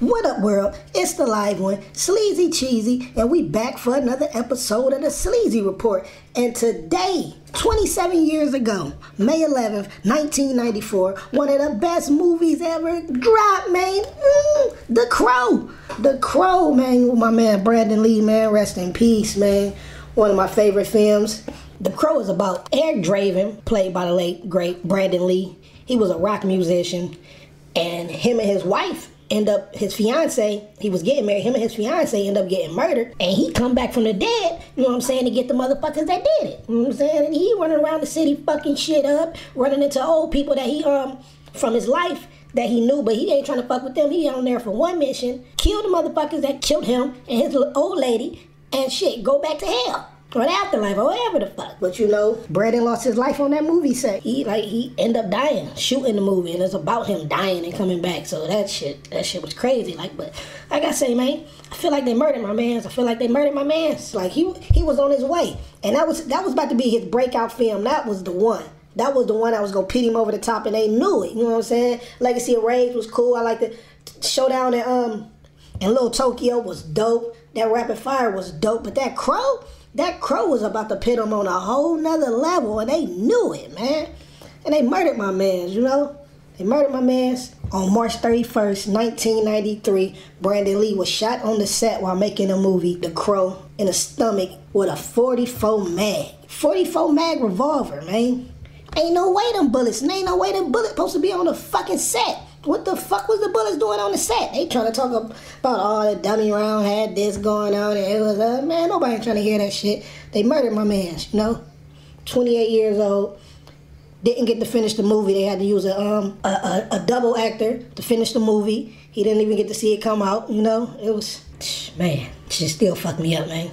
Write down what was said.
What up, world? It's the live one, Sleazy Cheesy, and we back for another episode of the Sleazy Report. And today, 27 years ago, May 11th, 1994, one of the best movies ever dropped, man. Mm, the Crow. The Crow, man. My man Brandon Lee, man. Rest in peace, man. One of my favorite films. The Crow is about Eric Draven, played by the late, great Brandon Lee. He was a rock musician, and him and his wife end up his fiance he was getting married him and his fiance end up getting murdered and he come back from the dead you know what i'm saying to get the motherfuckers that did it you know what i'm saying and he running around the city fucking shit up running into old people that he um from his life that he knew but he ain't trying to fuck with them he on there for one mission kill the motherfuckers that killed him and his old lady and shit go back to hell or the afterlife or whatever the fuck. But you know, Brandon lost his life on that movie set. He like he end up dying shooting the movie, and it's about him dying and coming back. So that shit, that shit was crazy. Like, but like I say, man, I feel like they murdered my man's. I feel like they murdered my man's. Like he he was on his way, and that was that was about to be his breakout film. That was the one. That was the one that was gonna pit him over the top, and they knew it. You know what I'm saying? Legacy of Rage was cool. I like the showdown at um and Little Tokyo was dope. That Rapid Fire was dope, but that Crow that crow was about to pit him on a whole nother level, and they knew it, man. And they murdered my mans, you know? They murdered my mans. On March 31st, 1993, Brandon Lee was shot on the set while making a movie, The Crow, in the stomach with a 44 mag. 44 mag revolver, man. Ain't no way them bullets, ain't no way them bullets supposed to be on the fucking set. What the fuck was the bullets doing on the set? They trying to talk about all oh, the dummy round had this going on, and it was uh, man, nobody trying to hear that shit. They murdered my man, you know. 28 years old, didn't get to finish the movie. They had to use a um a, a, a double actor to finish the movie. He didn't even get to see it come out. You know, it was man, shit still fucked me up, man.